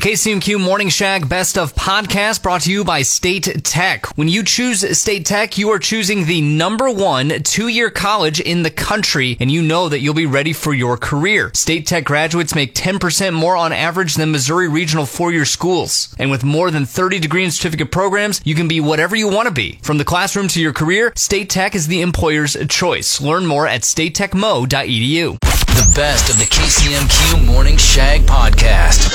KCMQ Morning Shag Best of Podcast brought to you by State Tech. When you choose State Tech, you are choosing the number one two-year college in the country, and you know that you'll be ready for your career. State Tech graduates make 10% more on average than Missouri regional four-year schools. And with more than 30 degree and certificate programs, you can be whatever you want to be. From the classroom to your career, State Tech is the employer's choice. Learn more at statetechmo.edu. The best of the KCMQ Morning Shag podcast.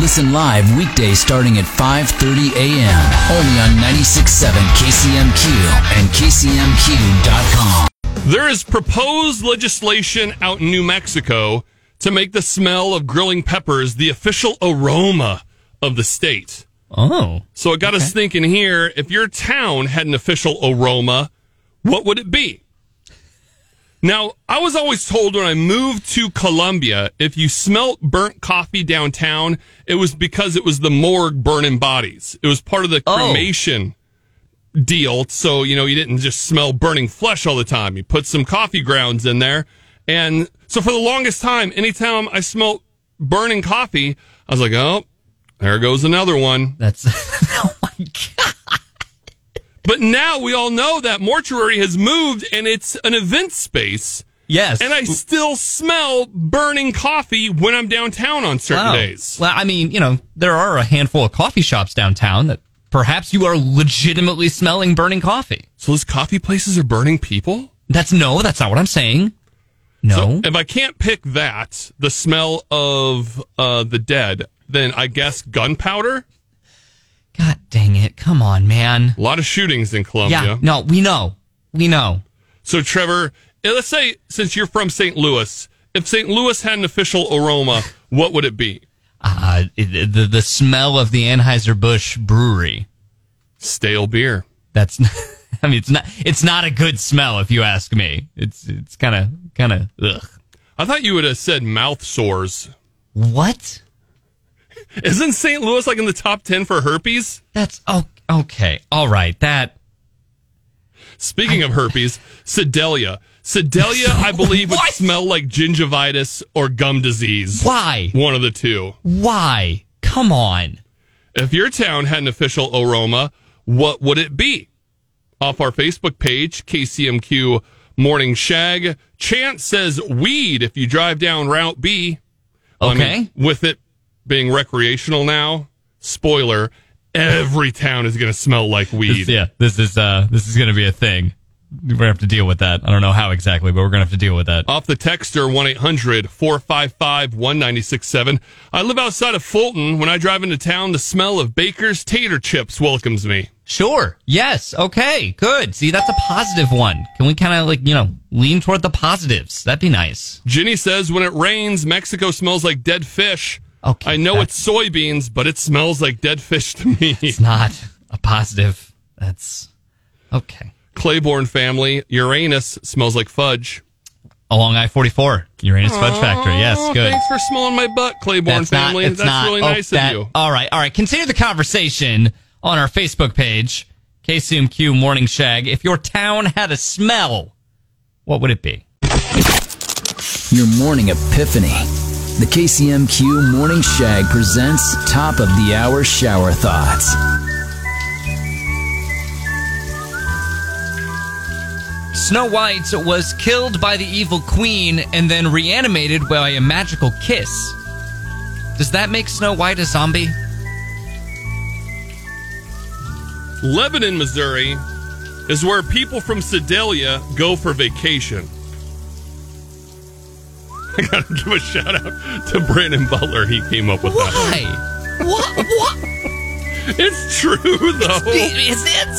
Listen live weekdays starting at 5:30 a.m. only on 96.7 KCMQ and KCMQ.com. There is proposed legislation out in New Mexico to make the smell of grilling peppers the official aroma of the state. Oh. So it got us thinking here if your town had an official aroma, what would it be? Now, I was always told when I moved to Columbia, if you smelt burnt coffee downtown, it was because it was the morgue burning bodies. It was part of the Oh. cremation deal. So, you know, you didn't just smell burning flesh all the time. You put some coffee grounds in there. And so for the longest time, anytime I smelt burning coffee, I was like, oh, there goes another one. That's oh my god. But now we all know that mortuary has moved and it's an event space. Yes. And I still smell burning coffee when I'm downtown on certain Wow. days. Well, I mean, you know, there are a handful of coffee shops downtown that perhaps you are legitimately smelling burning coffee. So those coffee places are burning people? That's no, that's not what I'm saying. No. So if I can't pick that, the smell of uh, the dead, then I guess gunpowder. God dang it. Come on, man. A lot of shootings in Columbia. Yeah. No, we know. We know. So Trevor, eh, let's say since you're from St. Louis, if St. Louis had an official aroma, what would it be? Uh, the, the smell of the Anheuser-Busch brewery. Stale beer. That's, I mean, it's not, it's not a good smell if you ask me. It's, it's kind of, kind of, ugh. I thought you would have said mouth sores. What? Isn't St. Louis like in the top 10 for herpes? That's, oh, okay. All right. That, Speaking of herpes, Sedalia. Sedalia, I believe, would smell like gingivitis or gum disease. why? One of the two. Why? Come on. If your town had an official aroma, what would it be? Off our Facebook page, KCMQ Morning Shag. Chance says weed if you drive down Route B. Well, I mean, Okay. with it being recreational now, spoiler, every town is going to smell like weed. Yeah, this is uh this is gonna be a thing. We're gonna have to deal with that. I don't know how exactly, but we're gonna have to deal with that. Off the texter 1 800 455 1967. I live outside of Fulton. When I drive into town, the smell of Backer's tater chips welcomes me. Sure. Yes. Okay. Good. See, that's a positive one. Can we kind of like you know lean toward the positives? That'd be nice. Ginny says when it rains, Mexico smells like dead fish. Okay, I know it's soybeans, but it smells like dead fish to me. It's not a positive. That's okay. Claiborne family, Uranus smells like fudge. Along I forty four, Uranus Fudge Factory. Yes. Good. Thanks for smelling my butt, Claiborne That's family. not. It's That's not. really oh, nice that- of you. All right. All right. Continue the conversation on our Facebook page, KCMQ Morning Shag. If your town had a smell, what would it be? Your morning epiphany. The KCMQ Morning Shag presents Top of the Hour Shower Thoughts. Snow White was killed by the evil queen and then reanimated by a magical kiss. Does that make Snow White a zombie? Lebanon, Missouri is where people from Sedalia go for vacation. I gotta give a shout out to Brandon Butler. He came up with that. Why? what? What? It's true, though. Is it?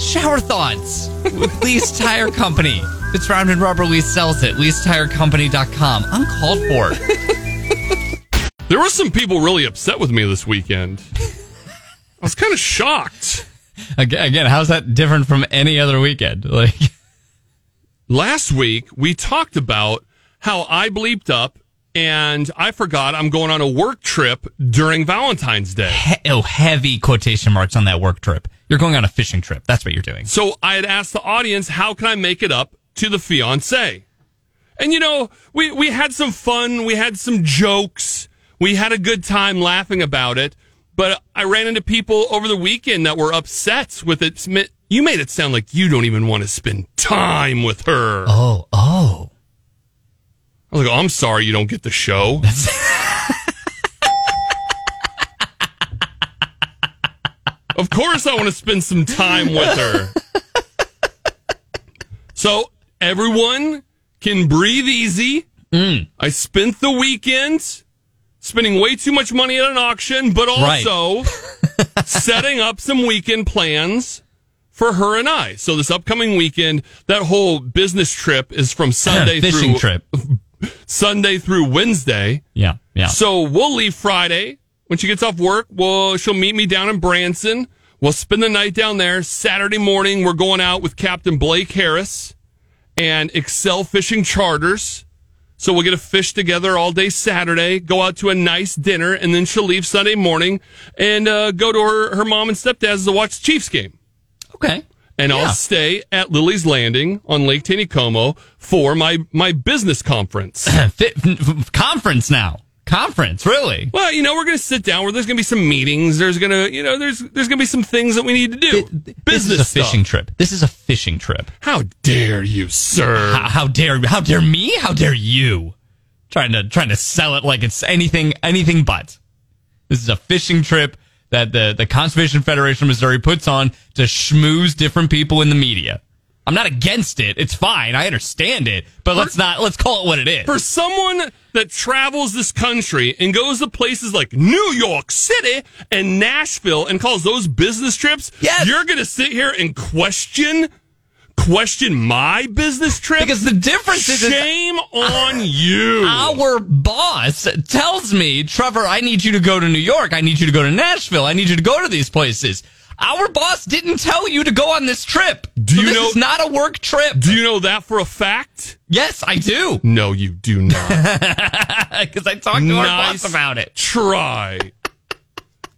Shower thoughts with Lee's Tire Company. It's round and rubber. Lee sells it. Lee'sTireCompany.com. Uncalled for. There were some people really upset with me this weekend. I was kind of shocked. Again, again, how's that different from any other weekend? Like, Last week, we talked about how I bleeped up and I forgot I'm going on a work trip during Valentine's Day. he- oh, heavy quotation marks on that work trip. You're going on a fishing trip. That's what you're doing. So I had asked the audience, how can I make it up to the fiance? And you know, we, we had some fun. We had some jokes. We had a good time laughing about it, but I ran into people over the weekend that were upset with it. You made it sound like you don't even want to spend time with her. Oh, oh. I was like, oh, I'm sorry you don't get the show. of course, I want to spend some time with her. So everyone can breathe easy. Mm. I spent the weekend spending way too much money at an auction, but Right. also setting up some weekend plans for her and I. So this upcoming weekend, that whole business trip is from Sunday Fishing through trip. Sunday through Wednesday. Yeah, yeah. So we'll leave Friday when she gets off work. Well, she'll meet me down in Branson. We'll spend the night down there. Saturday morning, we're going out with Captain Blake Harris and Excel Fishing Charters. So we'll get a fish together all day Saturday, go out to a nice dinner, and then she'll leave Sunday morning and uh, go to her, her mom and stepdad's to watch the Chiefs game. Okay. And Yeah. I'll stay at Lilleys' Landing on Lake Taneycomo for my, my business conference. Conference now. Conference, really? Well, you know, we're going to sit down where there's going to be some meetings. There's going to, you know, there's there's going to be some things that we need to do. this Business is a stuff. fishing trip. This is a fishing trip. How dare you, sir? How, how dare how dare me? How dare you? Trying to trying to sell it like it's anything anything but. This is a fishing trip that the the Conservation Federation of Missouri puts on to schmooze different people in the media. I'm not against it. It's fine. I understand it, but let's not let's call it what it is. For someone that travels this country and goes to places like New York City and Nashville and calls those business trips, Yes. you're going to sit here and question question my business trip because the difference is shame on you. our boss tells me, Trevor, I need you to go to New York. I need you to go to Nashville. I need you to go to these places. Our boss didn't tell you to go on this trip. Do So you this know- is not a work trip. Do you know that for a fact? yes, I do. No, you do not. Because I talked to our boss about it. Try.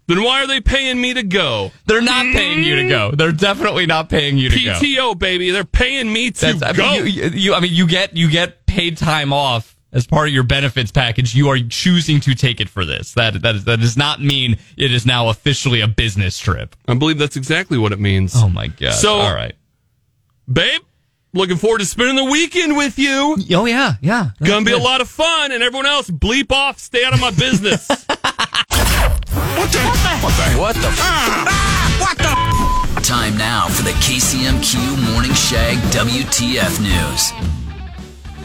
Then why are they paying me to go? They're not paying you to go. Mm. They're definitely not paying you to go. PTO, baby. They're paying me to That's, I go. mean, you, you, I mean, you get you get paid time off as part of your benefits package. You are choosing to take it for this. That that is, that does not mean it is now officially a business trip. I believe that's exactly what it means. Oh my god! So- all right. Babe, looking forward to spending the weekend with you. Oh yeah, yeah. Gonna be a lot of fun, and everyone else, bleep off, stay out of my business. Time now for the KCMQ Morning Shag WTF News.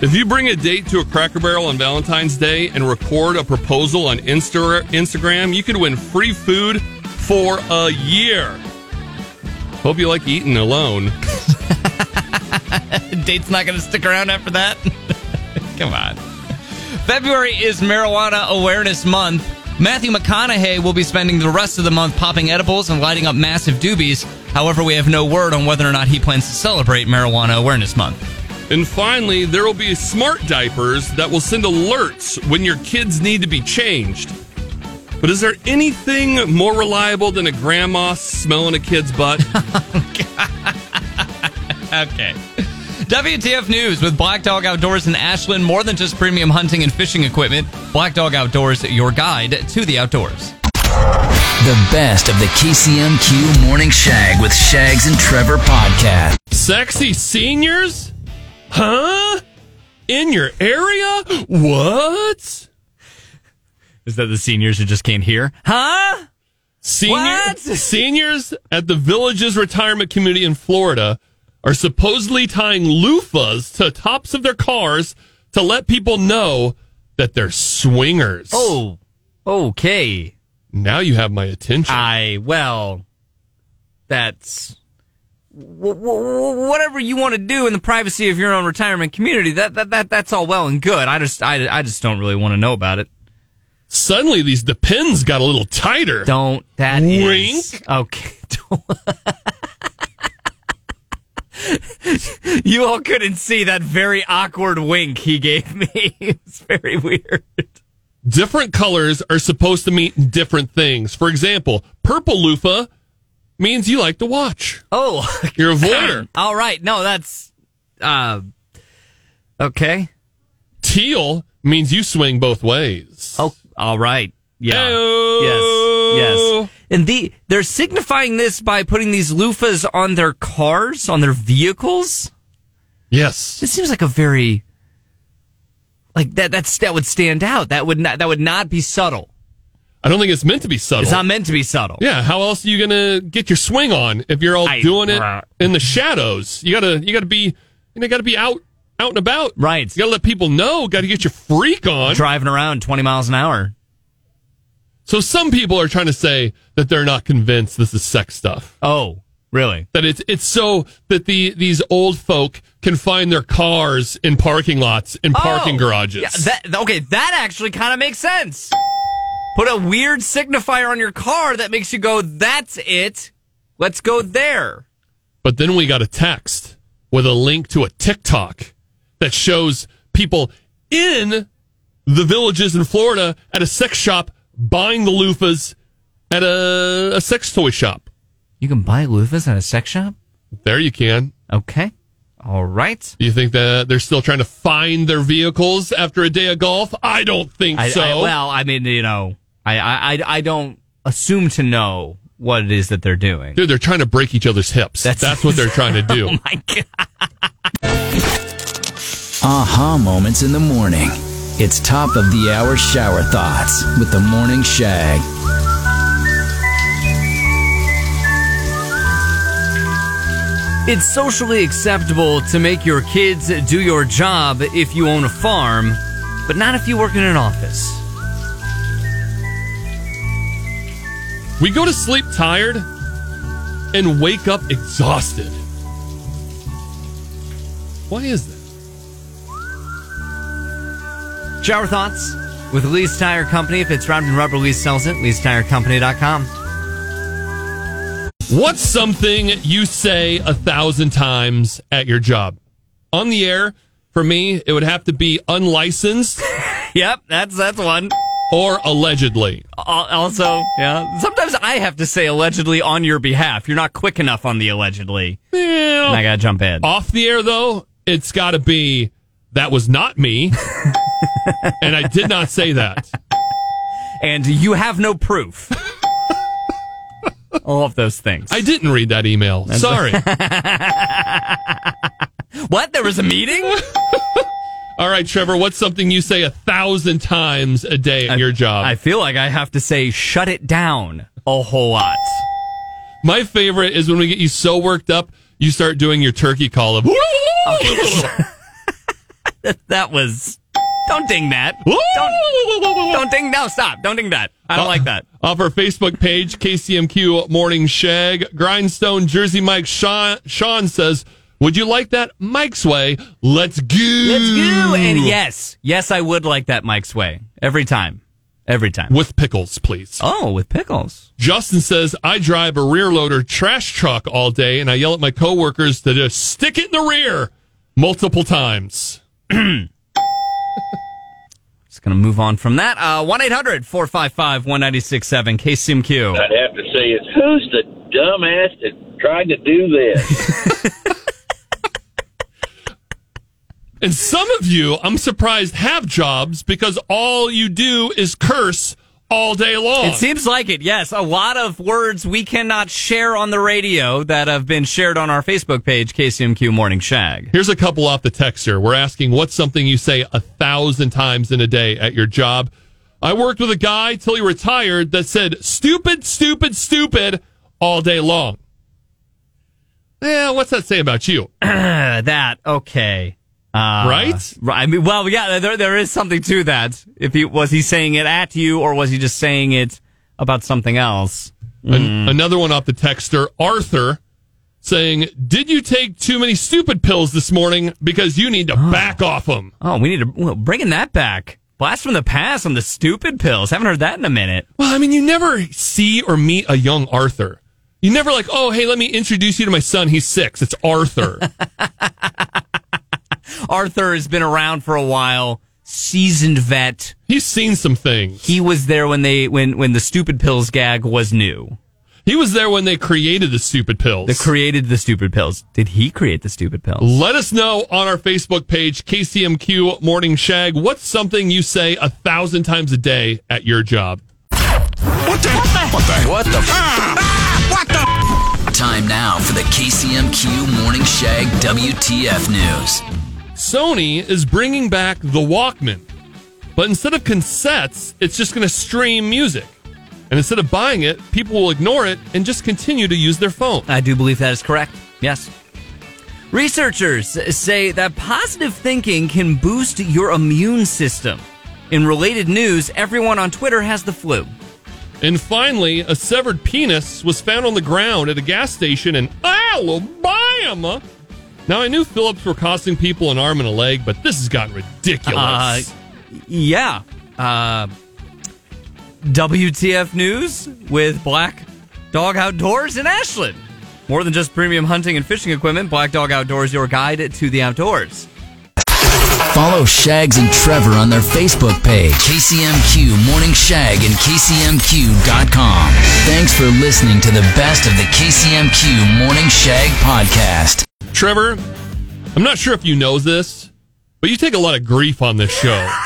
if you bring a date to a Cracker Barrel on Valentine's Day and record a proposal on Insta- Instagram, you could win free food for a year. Hope you like eating alone. Date's not going to stick around after that. Come on. February is Marijuana Awareness Month. Matthew McConaughey will be spending the rest of the month popping edibles and lighting up massive doobies. However, we have no word on whether or not he plans to celebrate Marijuana Awareness Month. And finally, there will be smart diapers that will send alerts when your kids need to be changed. But is there anything more reliable than a grandma smelling a kid's butt? Okay. WTF News with Black Dog Outdoors in Ashland. More than just premium hunting and fishing equipment. Black Dog Outdoors, your guide to the outdoors. The best of the KCMQ Morning Shag with Shags and Trevor podcast. Sexy seniors? Huh? In your area? What? Is that the seniors who just can't hear? Huh? Senior, What? Seniors at the Villages Retirement Community in Florida are supposedly tying loofahs to tops of their cars to let people know that they're swingers. Oh, okay. Now you have my attention. I, well, that's. W- w- whatever you want to do in the privacy of your own retirement community, that, that, that that's all well and good. I just I, I just don't really want to know about it. Suddenly, these depends got a little tighter. Don't that Wink. okay. you all couldn't see that very awkward wink he gave me. it's very weird. Different colors are supposed to mean different things. For example, purple loofah means you like to watch. Oh, You're a voyeur. all right. No, that's uh okay. Teal means you swing both ways. Oh, All right. Yeah. Hey-o. Yes. Yes. And the they're signifying this by putting these loofahs on their cars, on their vehicles. Yes. This seems like a very like that that's that would stand out. That would not that would not be subtle. I don't think it's meant to be subtle. It's not meant to be subtle. yeah, how else are you gonna get your swing on if you're all I- doing it uh, in the shadows? You gotta you gotta be you know gotta be out out and about. Right. You gotta let people know, gotta get your freak on. Driving around 20 miles an hour. So some people are trying to say that they're not convinced this is sex stuff. Oh, really? That it's it's so that the these old folk can find their cars in parking lots in oh, parking Oh, garages. Yeah, that, okay, that actually kind of makes sense. Put a weird signifier on your car that makes you go, that's it. Let's go there. But then we got a text with a link to a TikTok that shows people in the villages in Florida at a sex shop buying the loofahs at a, a sex toy shop. You can buy loofahs at a sex shop? There you can. Okay. All right. Do you think that they're still trying to find their vehicles after a day of golf? I don't think I, so. I- well, I mean, you know, I, I, I, I don't assume to know what it is that they're doing. Dude, they're trying to break each other's hips. That's, That's- what they're trying to do. Oh my God. Aha moments in the morning. It's top of the hour shower thoughts with the morning shag. It's socially acceptable to make your kids do your job if you own a farm, but not if you work in an office. We go to sleep tired and wake up exhausted. Why is that? Shower thoughts with Lee's Tire Company. If it's round and rubber, Lee sells it. Lee'sTireCompany.com. What's something you say a thousand times at your job? On the air, for me, it would have to be unlicensed Yep, that's that's one. or allegedly. Uh, also, yeah. Sometimes I have to say allegedly on your behalf. You're not quick enough on the allegedly. And I gotta jump in. Off the air, though, it's got to be that was not me. and I did not say that. And you have no proof. All of those things. I didn't read that email. Sorry. what? There was a meeting? All right, Trevor, what's something you say a thousand times a day at your job? I feel like I have to say shut it down a whole lot. My favorite is when we get you so worked up, you start doing your turkey call of. That was. Don't ding that. Don't, don't ding. No, stop. Don't ding that. I don't uh, like that. Off our Facebook page, KCMQ Morning Shag, Grindstone Jersey Mike Sean, Sean says, Would you like that Mike's way? Let's go. Let's go. And yes, yes, I would like that Mike's way every time. Every time. With pickles, please. Oh, with pickles. Justin says, I drive a rear loader trash truck all day and I yell at my coworkers to just stick it in the rear multiple times. Just going to move on from that. Uh, 1 800 455 1967 KCMQ. I'd have to say is who's the dumbass that tried to do this? And some of you, I'm surprised, have jobs because all you do is curse all day long. It seems like it, yes. A lot of words we cannot share on the radio that have been shared on our Facebook page, KCMQ Morning Shag. Here's a couple off the texter. We're asking what's something you say a thousand times in a day at your job. I worked with a guy till he retired that said stupid, stupid, stupid all day long. Yeah, what's that say about you? That, okay. Uh, Right? I mean, well, yeah, there, there is something to that. If he, was he saying it at you or was he just saying it about something else? An- another one off the texter, Arthur, saying, Did you take too many stupid pills this morning? Because you need to back off them. Oh, we need to, well, bringing that back. Blast from the past on the stupid pills. Haven't heard that in a minute. Well, I mean, you never see or meet a young Arthur. You never like, oh, hey, let me introduce you to my son. He's six. It's Arthur. Arthur has been around for a while, seasoned vet. He's seen some things. He was there when they when when the stupid pills gag was new. He was there when they created the stupid pills. They created the stupid pills. Did he create the stupid pills? Let us know on our Facebook page, KCMQ Morning Shag. What's something you say a thousand times a day at your job? What the? What the? What the? what the? Ah! Time now for the KCMQ Morning Shag WTF News. Sony is bringing back the Walkman, but instead of cassettes, it's just going to stream music. And instead of buying it, people will ignore it and just continue to use their phone. I do believe that is correct. Yes. Researchers say that positive thinking can boost your immune system. In related news, everyone on Twitter has the flu. And finally, a severed penis was found on the ground at a gas station in Alabama. Now, I knew Phillips were costing people an arm and a leg, but this has gotten ridiculous. Uh, yeah. Uh, WTF News with Black Dog Outdoors in Ashland. More than just premium hunting and fishing equipment, Black Dog Outdoors, your guide to the outdoors. Follow Shags and Trevor on their Facebook page, KCMQ Morning Shag and KCMQ.com. Thanks for listening to the best of the KCMQ Morning Shag podcast. Trevor, I'm not sure if you know this, but you take a lot of grief on this show.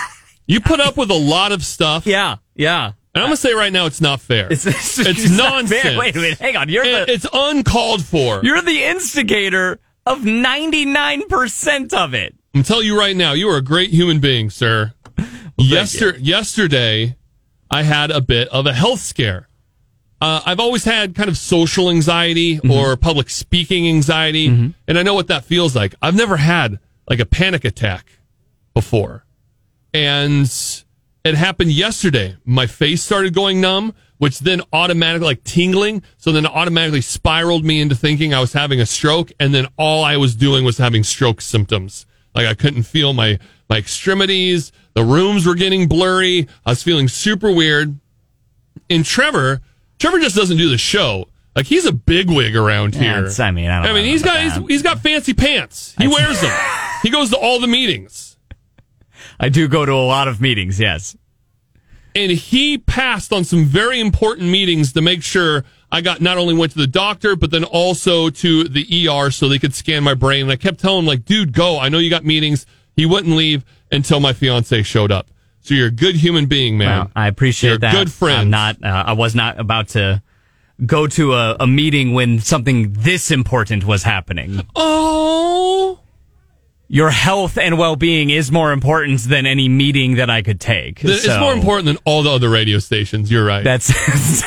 You put up with a lot of stuff. Yeah, yeah. And I'm to say right now, it's not fair. It's, it's, It's nonsense. fair. Wait a minute, hang on. You're And the it's uncalled for. you're the instigator of 99% of it. I'm telling you right now, you are a great human being, sir. Yester- yesterday, I had a bit of a health scare. Uh, I've always had kind of social anxiety or public speaking anxiety, and I know what that feels like. I've never had like a panic attack before. And it happened yesterday. My face started going numb, which then automatically like tingling. So then it automatically spiraled me into thinking I was having a stroke. And then all I was doing was having stroke symptoms. Like I couldn't feel my, my extremities. The rooms were getting blurry. I was feeling super weird. And Trevor, Trevor just doesn't do the show. Like he's a bigwig around here. I mean, I don't I mean, he's got he's, he's got fancy pants. He wears them. he goes to all the meetings. I do go to a lot of meetings, yes. and he passed on some very important meetings to make sure I got not only went to the doctor, but then also to the ER so they could scan my brain. And I kept telling him, like, dude, go. I know you got meetings. He wouldn't leave until my fiance showed up. So you're a good human being, man. Well, I appreciate You're that. good friend. I'm not. Uh, I was not about to go to a, a meeting when something this important was happening. Oh, Your health and well-being is more important than any meeting that I could take. Th- it's So, more important than all the other radio stations. You're right. That's.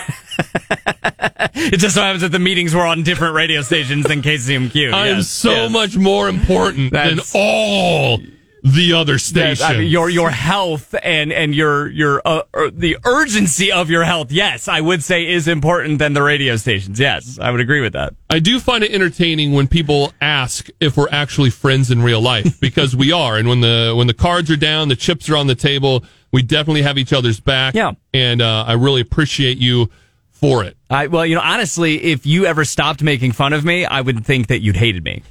it just so happens that the meetings were on different radio stations than KCMQ. I am Yes, so yes. much more important than all the other station. stations. I mean, your your health and and your your uh, uh, the urgency of your health, yes, I would say is important than the radio stations. Yes, I would agree with that. I do find it entertaining when people ask if we're actually friends in real life because we are. And when the when the cards are down, the chips are on the table, we definitely have each other's back. Yeah. And uh, I really appreciate you for it. I well, you know, honestly, if you ever stopped making fun of me, I would think that you'd hated me.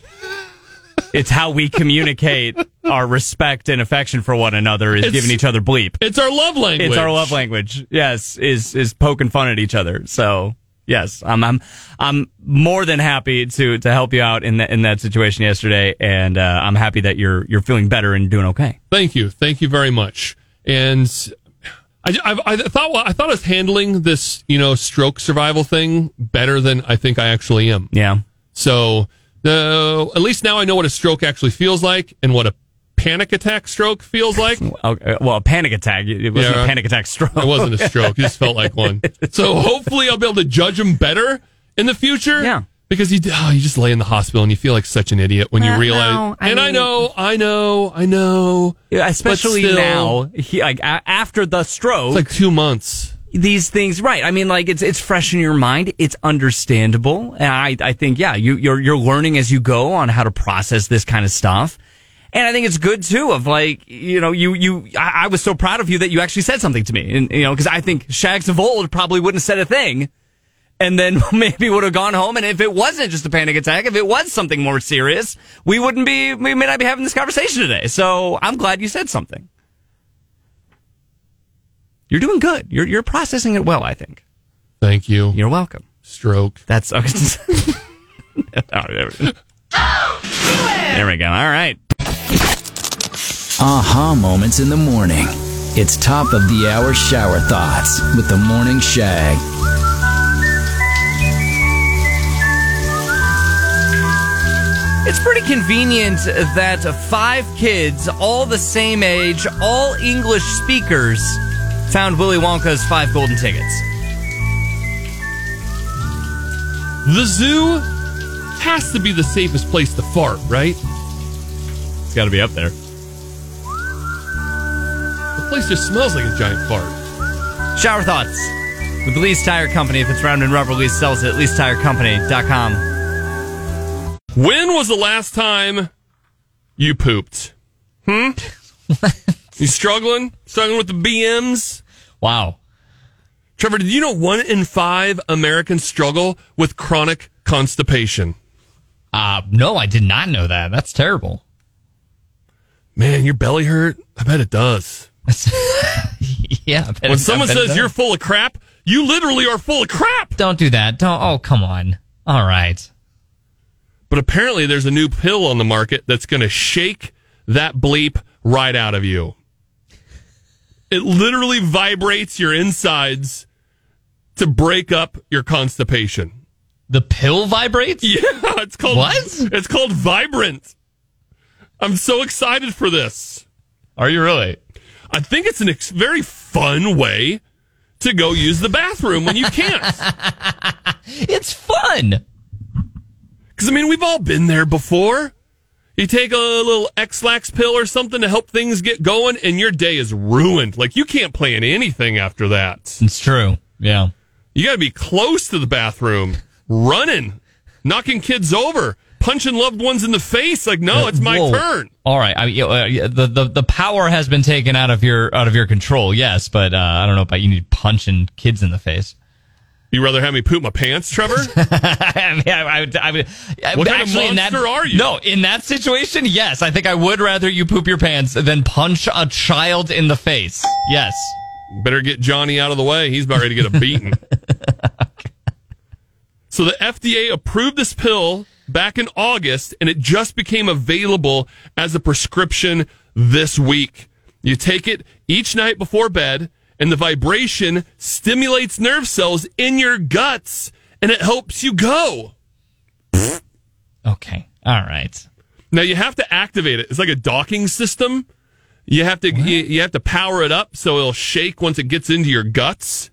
It's how we communicate our respect and affection for one another is It's- giving each other bleep. It's our love language. It's our love language. Yes, is is poking fun at each other. So yes, I'm I'm I'm more than happy to to help you out in that in that situation yesterday, and uh, I'm happy that you're you're feeling better and doing okay. Thank you. Thank you very much. And I, I, I thought well, I thought I was handling this, you know, stroke survival thing better than I think I actually am. Yeah. So the at least now I know what a stroke actually feels like and what a panic attack stroke feels like. Okay. Well, a panic attack. It wasn't Yeah. a panic attack stroke. It wasn't a stroke. It just felt like one. So hopefully I'll be able to judge him better in the future. Yeah. Because you, oh, you just lay in the hospital and you feel like such an idiot when you realize. no, I and I know, I know, I know. Yeah, especially still- now, he, like after the stroke, It's like two months. These things, right? I mean, like it's it's fresh in your mind. It's understandable, and I I think yeah, you you're you're learning as you go on how to process this kind of stuff. And I think it's good too. Of like, you know, you you. I, I was so proud of you that you actually said something to me, and you know, because I think Shags of old probably wouldn't have said a thing, and then maybe would have gone home. And if it wasn't just a panic attack, if it was something more serious, we wouldn't be. We may not be having this conversation today. So I'm glad you said something. You're doing good. You're you're processing it well. I think. Thank you. You're welcome. Stroke. That's okay. Oh, there, we- there we go. All right. Aha moments in the morning. It's top of the hour shower thoughts with the morning shag. It's pretty convenient that five kids, all the same age, all English speakers, found Willy Wonka's five golden tickets. The zoo has to be the safest place to fart, right? It's got to be up there. The place just smells like a giant fart. Shower thoughts with Lee's Tire Company. If it's round and rubber, Lee sells it. At Lee'sTireCompany.com. When was the last time you pooped? Hmm? you struggling? Struggling with the BMs? Wow. Trevor, did you know one in five Americans struggle with chronic constipation? Uh, no, I did not know that. That's terrible. Man, your belly hurt? I bet it does. yeah. I bet When it- someone I bet it says you're full of crap, you literally are full of crap. Don't do that. Don't. Oh, come on. All right. But apparently, there's a new pill on the market that's going to shake that bleep right out of you. It literally vibrates your insides to break up your constipation. The pill vibrates? Yeah, it's called What? It's called Vibrant. I'm so excited for this. Are you really? I think it's a ex- very fun way to go use the bathroom when you can't. It's fun. Because, I mean, we've all been there before. You take a little Ex-Lax pill or something to help things get going, and your day is ruined. Like, you can't plan anything after that. It's true. Yeah. You got to be close to the bathroom, running, knocking kids over, punching loved ones in the face. Like, no, it's my Whoa. turn. All right. I mean, uh, the, the the power has been taken out of your out of your control. Yes, but uh, I don't know about you need punching kids in the face. You rather have me poop my pants, Trevor? I mean, I, would- I, would- What kind of actually, that, monster are you? No, in that situation, yes, I think I would rather you poop your pants than punch a child in the face. Yes. Better get Johnny out of the way. He's about ready to get a beating. so the FDA approved this pill back in August, and it just became available as a prescription this week. You take it each night before bed, and the vibration stimulates nerve cells in your guts, and it helps you go. Okay. All right. Now you have to activate it. It's like a docking system. You have to you, you have to power it up so it'll shake once it gets into your guts,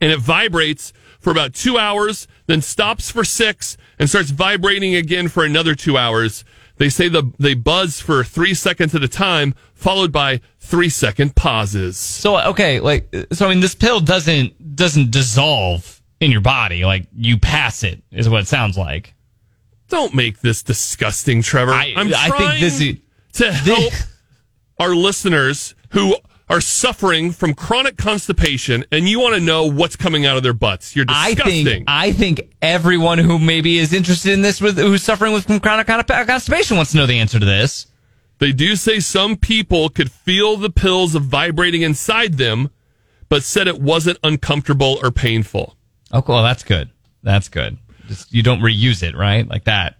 and it vibrates for about two hours, then stops for six, and starts vibrating again for another two hours. They say the they buzz for three seconds at a time, followed by three second pauses. So okay, like so I mean this pill doesn't doesn't dissolve in your body. Like you pass it is what it sounds like. Don't make this disgusting, Trevor. I- am I think trying this is- to help our listeners who are suffering from chronic constipation, and you want to know what's coming out of their butts. You're disgusting. I think I think everyone who maybe is interested in this with who's suffering with from chronic constipation wants to know the answer to this. they do say some people could feel the pills vibrating inside them, but said it wasn't uncomfortable or painful. Oh, well, that's good. That's good. Just, you don't reuse it, right? Like that.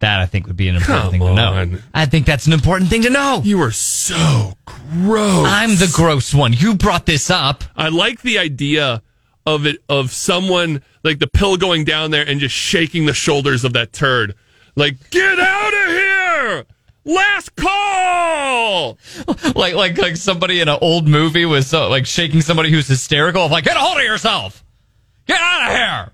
That I think would be an important Come thing to know. on. I think that's an important thing to know. You are so gross. I'm the gross one. You brought this up. I like the idea of it of someone like the pill going down there and just shaking the shoulders of that turd. Like, get out of here! Last call! Like like like somebody in an old movie was so, like shaking somebody who's hysterical. Of like, get a hold of yourself. Get out of here.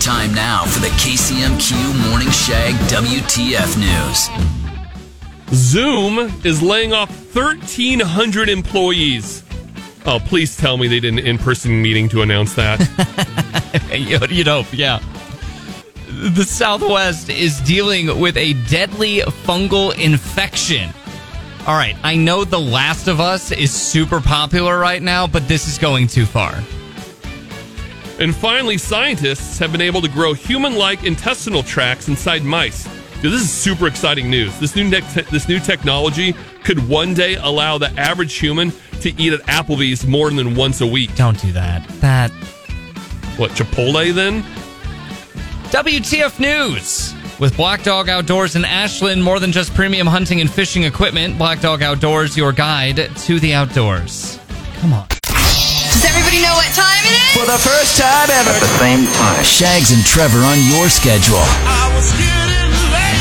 Time now for the KCMQ Morning Shag WTF News. Zoom is laying off 1,300 employees. Oh, please tell me they did an in person meeting to announce that. You'd you'd hope, yeah. The Southwest is dealing with a deadly fungal infection. All right, I know The Last of Us is super popular right now, but this is going too far. and finally, scientists have been able to grow human like intestinal tracts inside mice. Dude, this is super exciting news. This new, ne- this new technology could one day allow the average human to eat at Applebee's more than once a week. Don't do that. That What, Chipotle then? WTF News with Black Dog Outdoors and Ashland. More than just premium hunting and fishing equipment, Black Dog Outdoors, your guide to the outdoors. Come on. Does everybody know what time it is? For the first time ever. At the same time. Shags and Trevor on your schedule.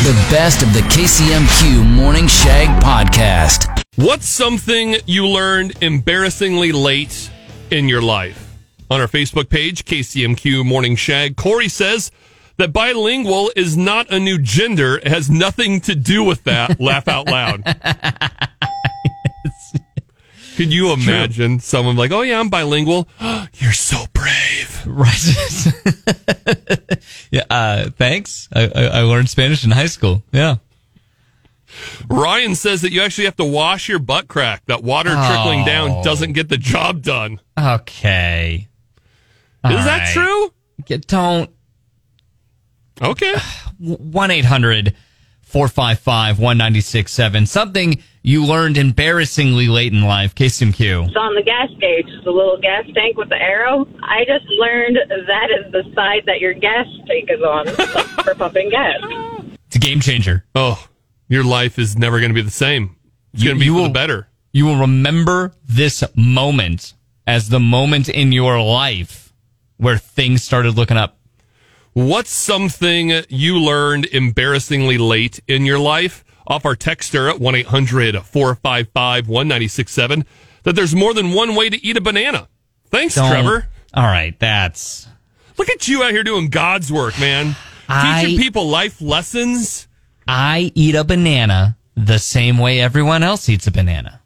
The best of the KCMQ Morning Shag podcast. What's something you learned embarrassingly late in your life? On our Facebook page, KCMQ Morning Shag, Corey says that bilingual is not a new gender. It has nothing to do with that. Laugh out loud. Could you imagine someone like, oh, yeah, I'm bilingual? You're so brave. Right. yeah. Uh, thanks. I, I, I learned Spanish in high school. Yeah. Ryan says that you actually have to wash your butt crack. That water trickling Oh. down doesn't get the job done. Okay. Is All that right. true? Get, don't. Okay. 1 800 455 1967. Something you learned embarrassingly late in life. KCMQ. It's on the gas gauge, the little gas tank with the arrow. I just learned that is the side that your gas tank is on for pumping gas. It's a game changer. Oh, your life is never going to be the same. It's going to be you for will- the better. You will remember this moment as the moment in your life where things started looking up. What's something you learned embarrassingly late in your life? Off our texter at 1 800 455 1967 that there's more than one way to eat a banana. Thanks, Don't- Trevor. All right, that's. Look at you out here doing God's work, man. I- Teaching people life lessons. I eat a banana the same way everyone else eats a banana.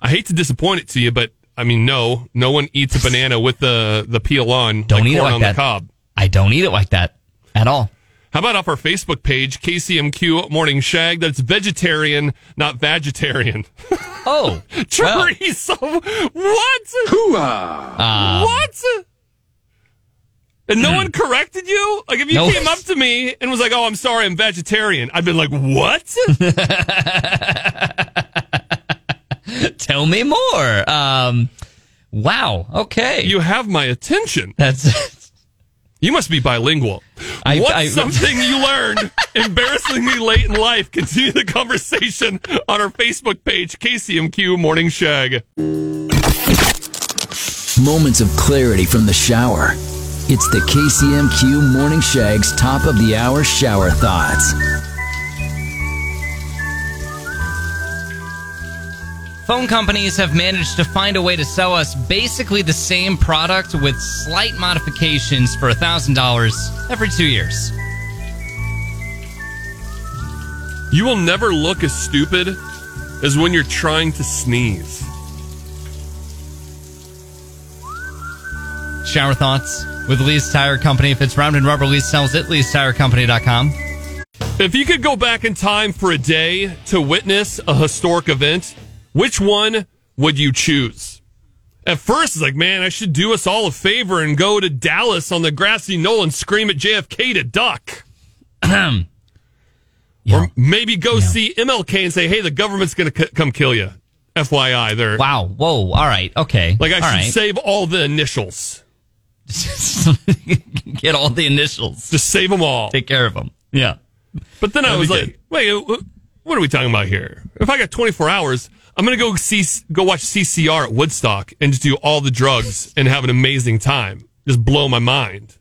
I hate to disappoint it to you, but I mean, no, no one eats a banana with the, the peel on. Don't like eat it like on that. the cob. I don't eat it like that at all. How about off our Facebook page, KCMQ Morning Shag? That's vegetarian, not vegetarian. Oh, well, Chorizo. What? um, what? And no one corrected you? Like, if you No. came up to me and was like, oh, I'm sorry, I'm vegetarian, I'd been like, what? tell me more. Um, wow. Okay. you have my attention. that's You must be bilingual. I- What's I- something you learned embarrassingly late in life? Continue the conversation on our Facebook page, KCMQ Morning Shag. Moments of clarity from the shower. It's the KCMQ Morning Shag's top of the hour shower thoughts. Phone companies have managed to find a way to sell us basically the same product with slight modifications for $1,000 every two years. You will never look as stupid as when you're trying to sneeze. Shower thoughts with Lee's Tire Company. If it's round and rubber, Lee sells it. Lee'sTireCompany.com. If you could go back in time for a day to witness a historic event, which one would you choose? At first, it's like, man, I should do us all a favor and go to Dallas on the grassy knoll and scream at JFK to duck. Yeah. Or maybe go see MLK and say, hey, the government's going to c- come kill you. FYI, they're Wow. Whoa. All right. Okay. like, I all should right. save all the initials. Get all the initials. Just save them all. Take care of them. Yeah. But then I That'd was like, good. wait, what are we talking about here? If I got 24 hours, I'm to go see, go watch CCR at Woodstock and just do all the drugs and have an amazing time. Just blow my mind.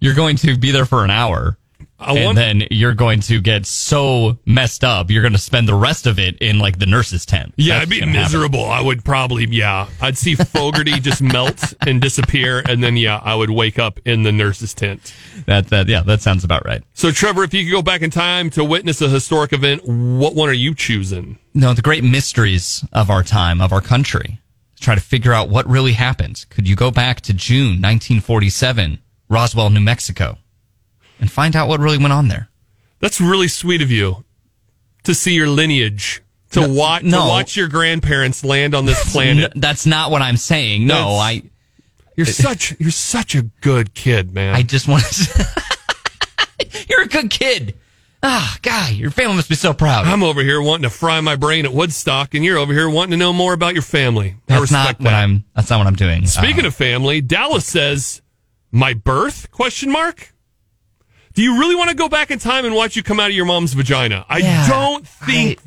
You're going to be there for an hour. I and then you're going to get so messed up, you're going to spend the rest of it in like the nurse's tent. yeah, That's I'd be gonna happen. miserable. I would probably, yeah, I'd see Fogerty just melt and disappear. And then, yeah, I would wake up in the nurse's tent. That, that, yeah, that sounds about right. So, Trevor, if you could go back in time to witness a historic event, what one are you choosing? No, the great mysteries of our time, of our country. Try to figure out what really happened. Could you go back to June 1947, Roswell, New Mexico, and find out what really went on there? That's really sweet of you to see your lineage, to watch no. to watch your grandparents land on this planet. N- that's not what I'm saying. No, That's- I, You're such you're such a good kid, man. I just want to. You're a good kid. Ah, guy, your family must be so proud. I'm over here wanting to fry my brain at Woodstock, and you're over here wanting to know more about your family. I respect not what that. I'm. That's not what I'm doing. Speaking Uh, of family, Dallas says, "My birth?" Question mark. Do you really want to go back in time and watch you come out of your mom's vagina? I Yeah, don't think.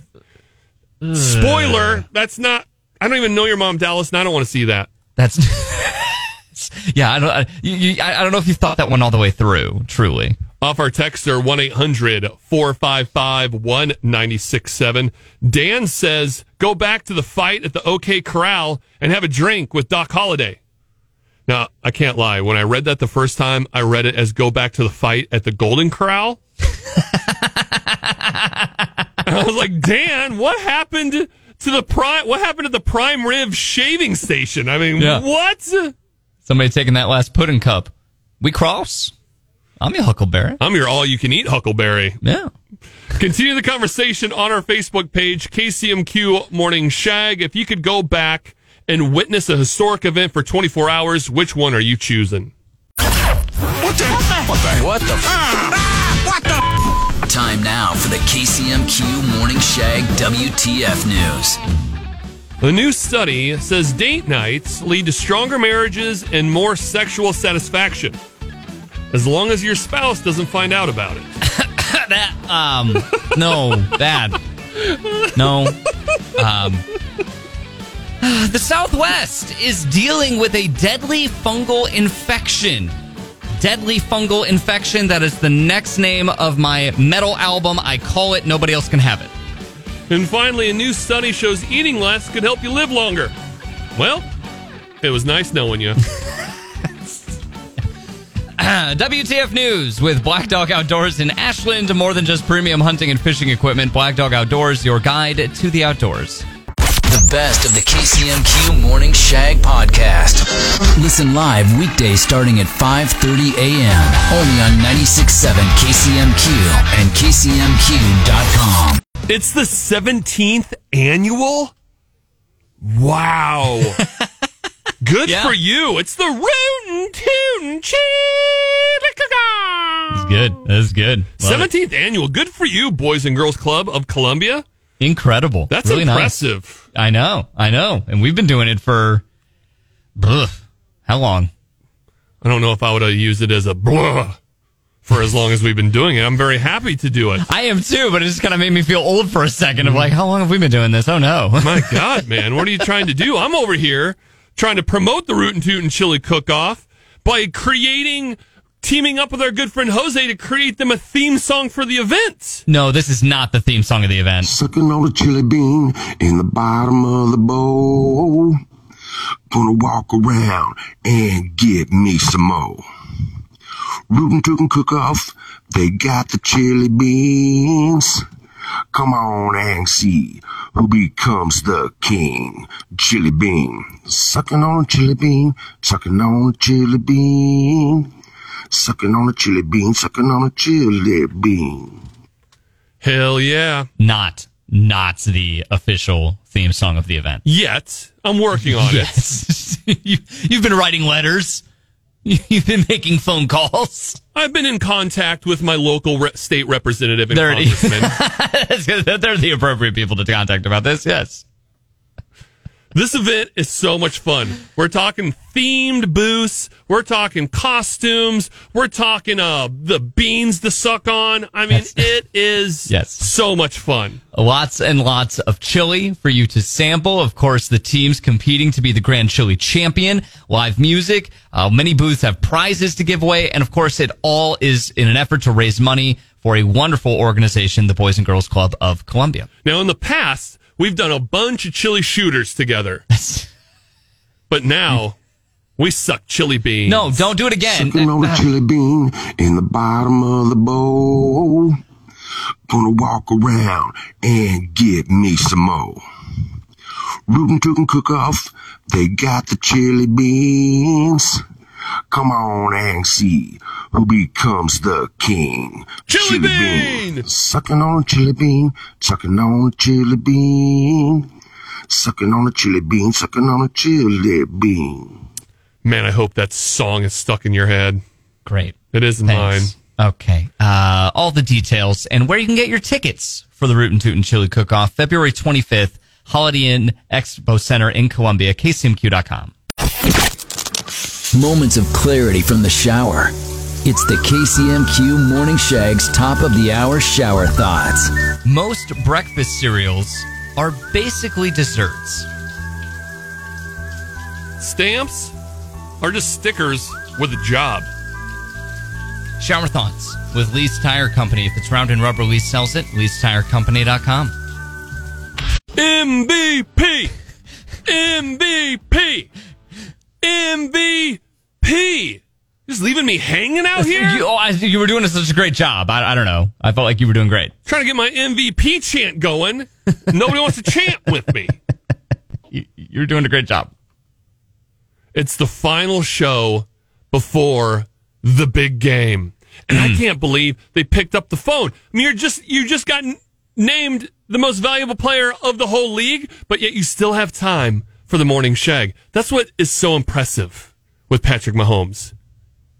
Spoiler. That's not. I don't even know your mom, Dallas, and I don't want to see that. that's. yeah, I don't. I, you, I I don't know if you thought that one all the way through. Truly. Off our texter, 1 800 455 1967. Dan says, go back to the fight at the OK Corral and have a drink with Doc Holliday. Now, I can't lie. When I read that the first time, I read it as go back to the fight at the Golden Corral. I was like, Dan, what happened to the prime? What happened to the prime rib shaving station? I mean, Yeah. what? Somebody taking that last pudding cup. We cross. I'm your Huckleberry. I'm your all you can eat Huckleberry. Yeah. Continue the conversation on our Facebook page, KCMQ Morning Shag. If you could go back and witness a historic event for 24 hours, which one are you choosing? What the? F what the? F Time now for the KCMQ Morning Shag WTF News. A new study says date nights lead to stronger marriages and more sexual satisfaction. As long as your spouse doesn't find out about it. that um no bad no um the southwest is dealing with a deadly fungal infection deadly fungal infection that is the next name of my metal album i call it nobody else can have it And finally, a new study shows eating less could help you live longer. Well, it was nice knowing you. WTF News with Black Dog Outdoors in Ashland. More than just premium hunting and fishing equipment, Black Dog Outdoors, your guide to the outdoors. The best of the KCMQ Morning Shag podcast. Listen live weekdays starting at 5:30 a.m. only on 96.7 KCMQ and KCMQ.com. It's the 17th annual? Wow. Good Yeah. for you. It's the Rootin' Tootin' Chili It's good. That's good. Love it. 17th annual. Good for you, Boys and Girls Club of Columbia. Incredible. That's really nice. impressive. I know. I know. And we've been doing it for ugh, how long? I don't know if I would have used it as a blah for as long as we've been doing it. I'm very happy to do it. I am too, but it just kind of made me feel old for a second of like, how long have we been doing this? Oh no. My God, man, what are you trying to do? I'm over here trying to promote the Rootin' Tootin' Chili Cook-Off by creating, teaming up with our good friend Jose to create them a theme song for the event. no, this is not the theme song of the event. Sucking on a chili bean in the bottom of the bowl. Gonna walk around and get me some more. Rootin' Tootin' Cook Off, they got the chili beans. Come on and see who becomes the king. Chili bean. Sucking on a chili bean, sucking on a chili bean. Sucking on a chili bean, sucking on a chili bean. Hell yeah. Not not the official theme song of the event. Yet, I'm working on it. You, you've been writing letters. You've been making phone calls. I've been in contact with my local re- state representative and There it is. congressman. They're the appropriate people to contact about this. Yes. This event is so much fun. We're talking themed booths. We're talking costumes. We're talking uh the beans to suck on. I mean, Yes. it is Yes. so much fun. Lots and lots of chili for you to sample. Of course, the teams competing to be the Grand Chili Champion. Live music. Uh, many booths have prizes to give away. And of course, it all is in an effort to raise money for a wonderful organization, the Boys and Girls Club of Columbia. Now, in the past, we've done a bunch of chili shooters together, but now we suck chili beans. no, don't do it again. Sucking on a chili bean in the bottom of the bowl. Gonna walk around and get me some more. Rootin' Tootin' Cook Off, they got the chili beans. Come on and see who becomes the king. Chili bean! Sucking on a chili bean, sucking on a chili bean. Sucking on a chili bean, sucking on a chili bean. Man, I hope that song is stuck in your head. Great. It is Thanks. mine. Okay. Uh, all the details and where you can get your tickets for the Rootin' Tootin' Chili Cook Off, February 25th, Holiday Inn Expo Center in Columbia, kcmq.com. Moments of clarity from the shower. It's the KCMQ Morning Shag's top of the hour shower thoughts. Most breakfast cereals are basically desserts. Stamps are just stickers with a job. Shower thoughts with Lee's Tire Company. If it's round and rubber, Lee sells it. Lee'sTireCompany.com. MVP! MVP! MVP! Just leaving me hanging out here? You, oh, I, you were doing such a great job. I, I don't know. I felt like you were doing great. Trying to get my MVP chant going. Nobody wants to chant with me. You, you're doing a great job. It's the final show before the big game. And I mm. can't believe they picked up the phone. I mean, you're just, you just got n- named the most valuable player of the whole league, but yet you still have time for the morning shag. That's what is so impressive with Patrick Mahomes.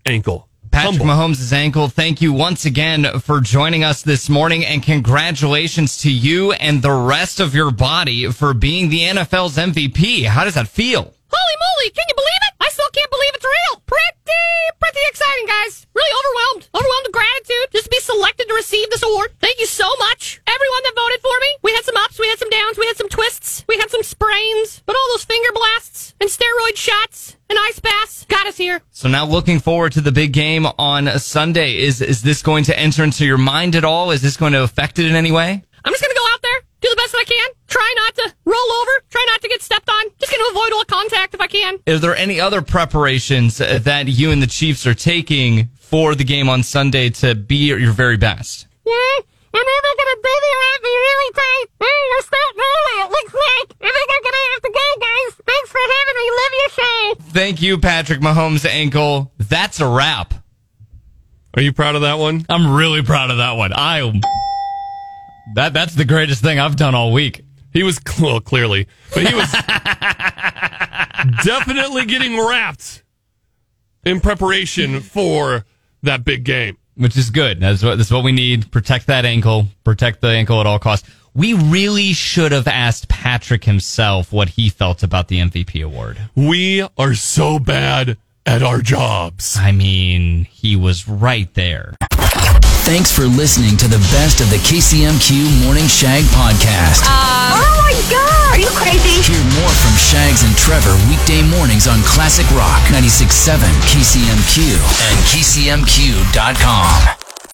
Ankle. Patrick Humble. Mahomes' ankle. Thank you once again for joining us this morning and congratulations to you and the rest of your body for being the NFL's MVP. How does that feel? Holy moly, can you believe it? I still can't believe it's real. Pretty, pretty exciting, guys. Really overwhelmed. Overwhelmed with gratitude just to be selected to receive this award. Thank you so much. Everyone that voted for me. We had some ups, we had some downs, we had some twists, we had some sprains, but all those finger blasts and steroid shots and ice baths got us here. So now looking forward to the big game on Sunday. Is is this going to enter into your mind at all? Is this going to affect it in any way? I'm just gonna go out there, do the best that I can, try not to roll over, try not to get stepped on, just gonna avoid all contact if I can. Are there any other preparations uh, that you and the Chiefs are taking for the game on Sunday to be at your very best? Yeah, I'm either gonna be there at me really tight. Hey, we're starting early, it looks like. I think I'm gonna have to go, guys. Thanks for having me. Love your show. Thank you, Patrick Mahomes' ankle. That's a wrap. Are you proud of that one? I'm really proud of that one. I that that's the greatest thing I've done all week. He was, well, clearly, but he was definitely getting wrapped in preparation for that big game. which is good. That's what that's what we need. Protect that ankle. Protect the ankle at all costs. We really should have asked Patrick himself what he felt about the MVP award. We are so bad at our jobs. I mean, he was right there. Thanks for listening to the best of the KCMQ Morning Shag podcast. Uh, oh my god! Are you crazy? Hear more from Shags and Trevor weekday mornings on Classic Rock 96.7 KCMQ and KCMQ.com.